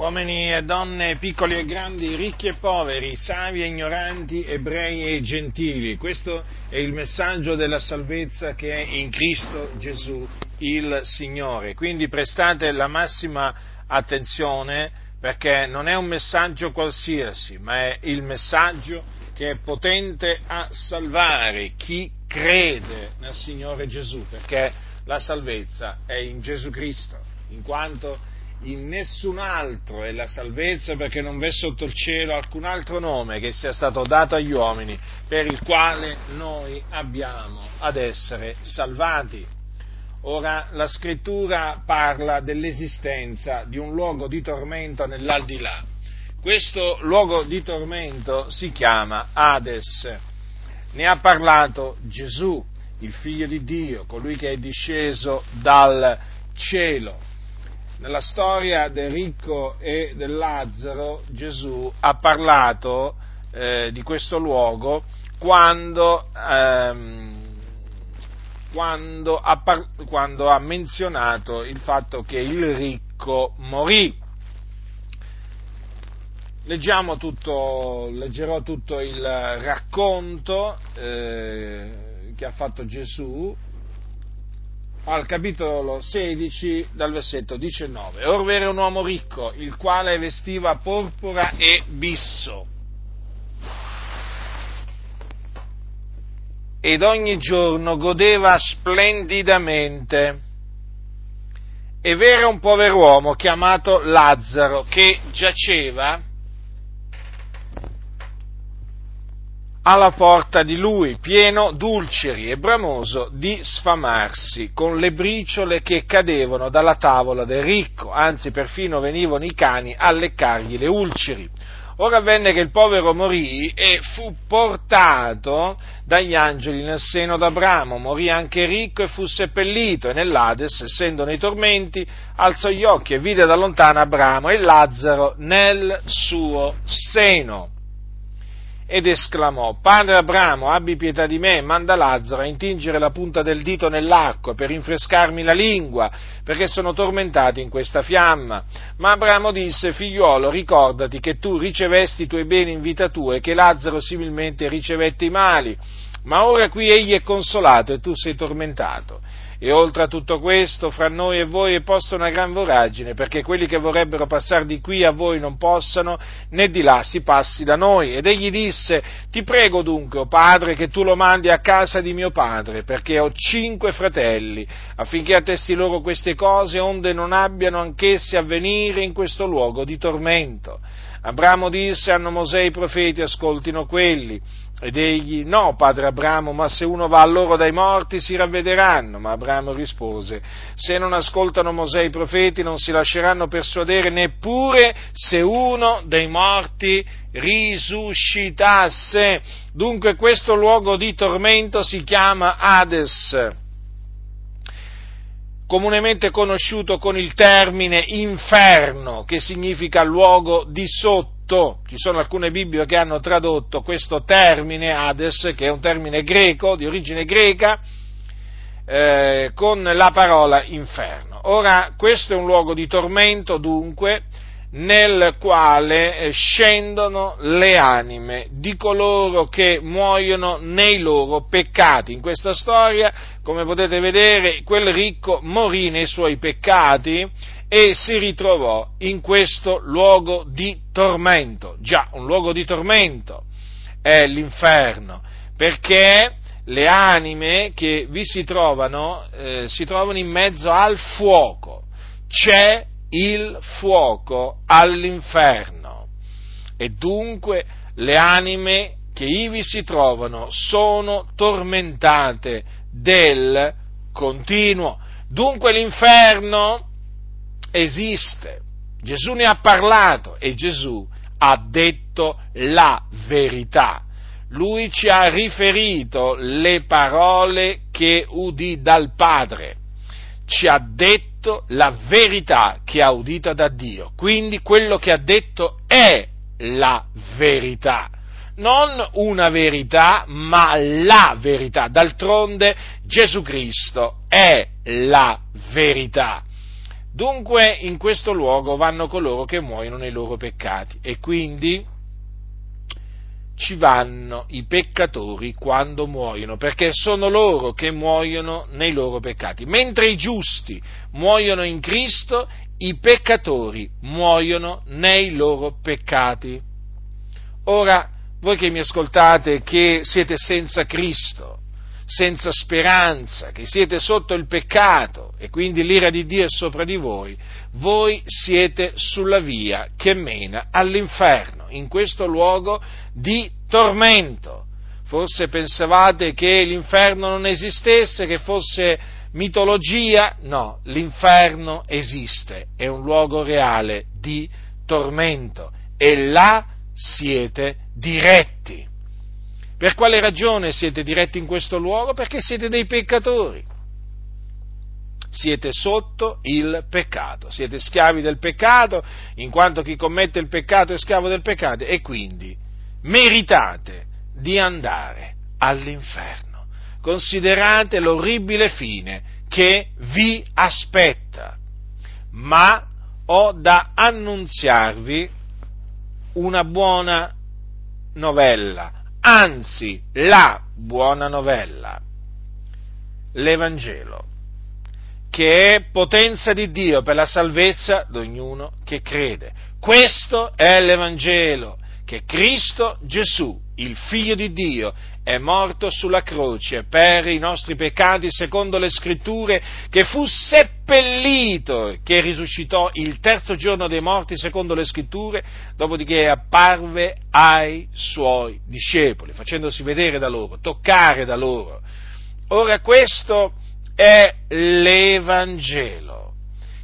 uomini e donne, piccoli e grandi, ricchi e poveri, savi e ignoranti, ebrei e gentili. Questo è il messaggio della salvezza che è in Cristo Gesù, il Signore. Quindi prestate la massima attenzione perché non è un messaggio qualsiasi, ma è il messaggio che è potente a salvare chi crede nel Signore Gesù, perché la salvezza è in Gesù Cristo, in quanto in nessun altro è la salvezza perché non v'è sotto il cielo alcun altro nome che sia stato dato agli uomini per il quale noi abbiamo ad essere salvati. Ora la scrittura parla dell'esistenza di un luogo di tormento nell'aldilà. Questo luogo di tormento si chiama Hades. Ne ha parlato Gesù, il figlio di Dio, colui che è disceso dal cielo nella storia del ricco e del Lazzaro Gesù ha parlato eh, di questo luogo quando, ehm, quando, ha par- quando, ha menzionato il fatto che il ricco morì. Leggiamo tutto, leggerò tutto il racconto eh, che ha fatto Gesù al capitolo 16 dal versetto 19. Orve era un uomo ricco, il quale vestiva porpora e bisso. Ed ogni giorno godeva splendidamente. E v'era un pover'uomo chiamato Lazzaro che giaceva alla porta di lui, pieno d'ulceri e bramoso di sfamarsi, con le briciole che cadevano dalla tavola del ricco, anzi perfino venivano i cani a leccargli le ulceri. Ora avvenne che il povero morì e fu portato dagli angeli nel seno d'Abramo, morì anche ricco e fu seppellito e nell'Ades, essendo nei tormenti, alzò gli occhi e vide da lontano Abramo e Lazzaro nel suo seno ed esclamò, Padre Abramo, abbi pietà di me, manda Lazzaro a intingere la punta del dito nell'acqua per rinfrescarmi la lingua, perché sono tormentato in questa fiamma. Ma Abramo disse, figliuolo, ricordati che tu ricevesti i tuoi beni in vita tua e che Lazzaro similmente ricevette i mali, ma ora qui egli è consolato e tu sei tormentato. E oltre a tutto questo, fra noi e voi è posta una gran voragine, perché quelli che vorrebbero passare di qui a voi non possano, né di là si passi da noi. Ed egli disse, ti prego dunque, o oh padre, che tu lo mandi a casa di mio padre, perché ho cinque fratelli, affinché attesti loro queste cose, onde non abbiano anch'essi a venire in questo luogo di tormento. Abramo disse, hanno Mosè i profeti, ascoltino quelli. Ed egli, no, padre Abramo, ma se uno va a loro dai morti si ravvederanno. Ma Abramo rispose, se non ascoltano Mosè i profeti non si lasceranno persuadere neppure se uno dei morti risuscitasse. Dunque questo luogo di tormento si chiama Hades, comunemente conosciuto con il termine inferno, che significa luogo di sotto tradotto, ci sono alcune Bibbie che hanno tradotto questo termine Hades, che è un termine greco, di origine greca, eh, con la parola inferno. Ora, questo è un luogo di tormento, dunque, nel quale eh, scendono le anime di coloro che muoiono nei loro peccati. In questa storia, come potete vedere, quel ricco morì nei suoi peccati e si ritrovò in questo luogo di tormento. Già, un luogo di tormento è l'inferno, perché le anime che vi si trovano eh, si trovano in mezzo al fuoco. C'è il fuoco all'inferno e dunque le anime che ivi si trovano sono tormentate del continuo. Dunque l'inferno esiste, Gesù ne ha parlato e Gesù ha detto la verità. Lui ci ha riferito le parole che udì dal Padre, ci ha detto la verità che ha udita da Dio. Quindi quello che ha detto è la verità. Non una verità, ma la verità. D'altronde Gesù Cristo è la verità Dunque in questo luogo vanno coloro che muoiono nei loro peccati e quindi ci vanno i peccatori quando muoiono, perché sono loro che muoiono nei loro peccati. Mentre i giusti muoiono in Cristo, i peccatori muoiono nei loro peccati. Ora, voi che mi ascoltate, che siete senza Cristo, senza speranza, che siete sotto il peccato e quindi l'ira di Dio è sopra di voi, voi siete sulla via che mena all'inferno, in questo luogo di tormento. Forse pensavate che l'inferno non esistesse, che fosse mitologia? No, l'inferno esiste, è un luogo reale di tormento e là siete diretti. Per quale ragione siete diretti in questo luogo? Perché siete dei peccatori siete sotto il peccato, siete schiavi del peccato, in quanto chi commette il peccato è schiavo del peccato e quindi meritate di andare all'inferno. Considerate l'orribile fine che vi aspetta, ma ho da annunziarvi una buona novella, anzi la buona novella, l'Evangelo che è potenza di Dio per la salvezza di ognuno che crede. Questo è l'Evangelo, che Cristo Gesù, il Figlio di Dio, è morto sulla croce per i nostri peccati secondo le scritture, che fu seppellito, che risuscitò il terzo giorno dei morti secondo le scritture, dopodiché apparve ai suoi discepoli, facendosi vedere da loro, toccare da loro. Ora questo è l'Evangelo.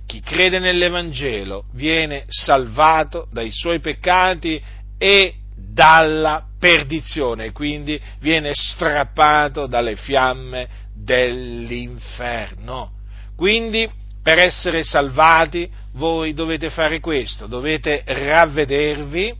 Chi crede nell'Evangelo viene salvato dai suoi peccati e dalla perdizione, quindi viene strappato dalle fiamme dell'inferno. Quindi, per essere salvati, voi dovete fare questo, dovete ravvedervi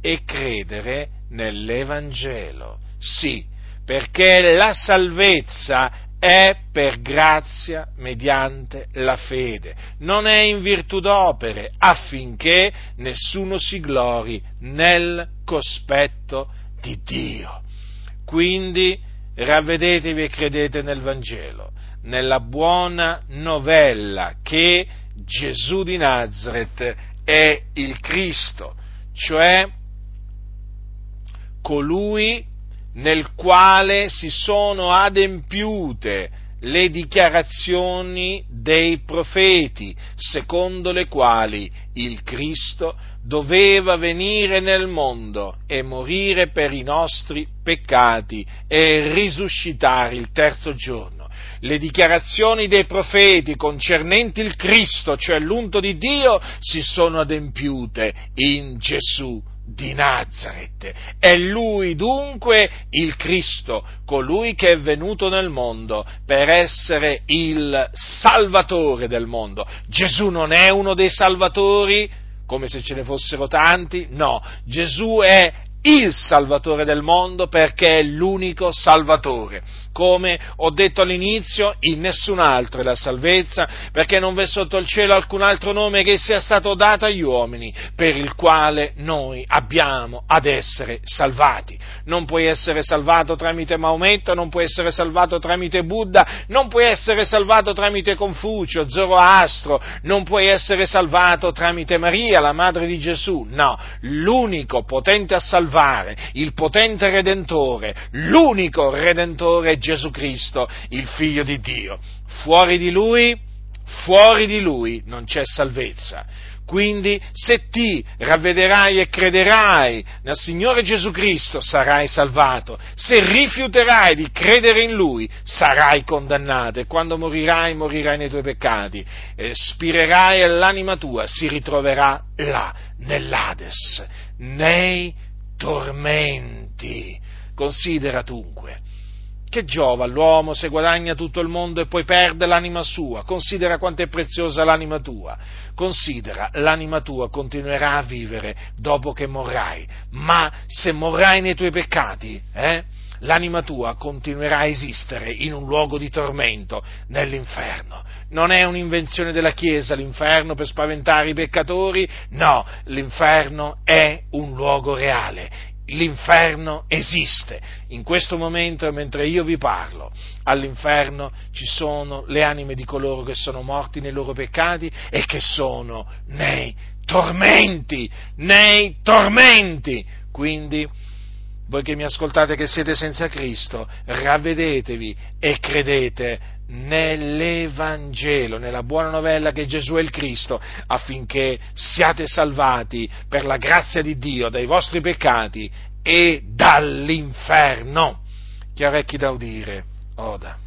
e credere nell'Evangelo. Sì, perché la salvezza è per grazia mediante la fede, non è in virtù d'opere, affinché nessuno si glori nel cospetto di Dio. Quindi ravvedetevi e credete nel Vangelo, nella buona novella che Gesù di Nazareth è il Cristo, cioè colui nel quale si sono adempiute le dichiarazioni dei profeti, secondo le quali il Cristo doveva venire nel mondo e morire per i nostri peccati e risuscitare il terzo giorno. Le dichiarazioni dei profeti concernenti il Cristo, cioè l'unto di Dio, si sono adempiute in Gesù di Nazareth. È lui dunque il Cristo, colui che è venuto nel mondo per essere il Salvatore del mondo. Gesù non è uno dei Salvatori, come se ce ne fossero tanti, no, Gesù è il Salvatore del mondo perché è l'unico Salvatore. Come ho detto all'inizio, in nessun altro è la salvezza, perché non v'è sotto il cielo alcun altro nome che sia stato dato agli uomini, per il quale noi abbiamo ad essere salvati. Non puoi essere salvato tramite Maometto, non puoi essere salvato tramite Buddha, non puoi essere salvato tramite Confucio, Zoroastro, non puoi essere salvato tramite Maria, la madre di Gesù. No, l'unico potente a salvare il potente Redentore, l'unico Redentore è Gesù Cristo, il Figlio di Dio. Fuori di Lui, fuori di Lui non c'è salvezza. Quindi se ti ravvederai e crederai nel Signore Gesù Cristo sarai salvato, se rifiuterai di credere in Lui sarai condannato e quando morirai morirai nei tuoi peccati, e spirerai e l'anima tua si ritroverà là, nell'Ades, nei tormenti. Considera dunque che giova all'uomo se guadagna tutto il mondo e poi perde l'anima sua? Considera quanto è preziosa l'anima tua. Considera, l'anima tua continuerà a vivere dopo che morrai, ma se morrai nei tuoi peccati, eh, l'anima tua continuerà a esistere in un luogo di tormento, nell'inferno. Non è un'invenzione della Chiesa l'inferno per spaventare i peccatori, no, l'inferno è un luogo reale. L'inferno esiste. In questo momento, mentre io vi parlo, all'inferno ci sono le anime di coloro che sono morti nei loro peccati e che sono nei tormenti, nei tormenti. Quindi voi che mi ascoltate che siete senza Cristo, ravvedetevi e credete nell'Evangelo, nella buona novella che Gesù è il Cristo, affinché siate salvati per la grazia di Dio dai vostri peccati e dall'inferno. Chi ha orecchi da udire, oda.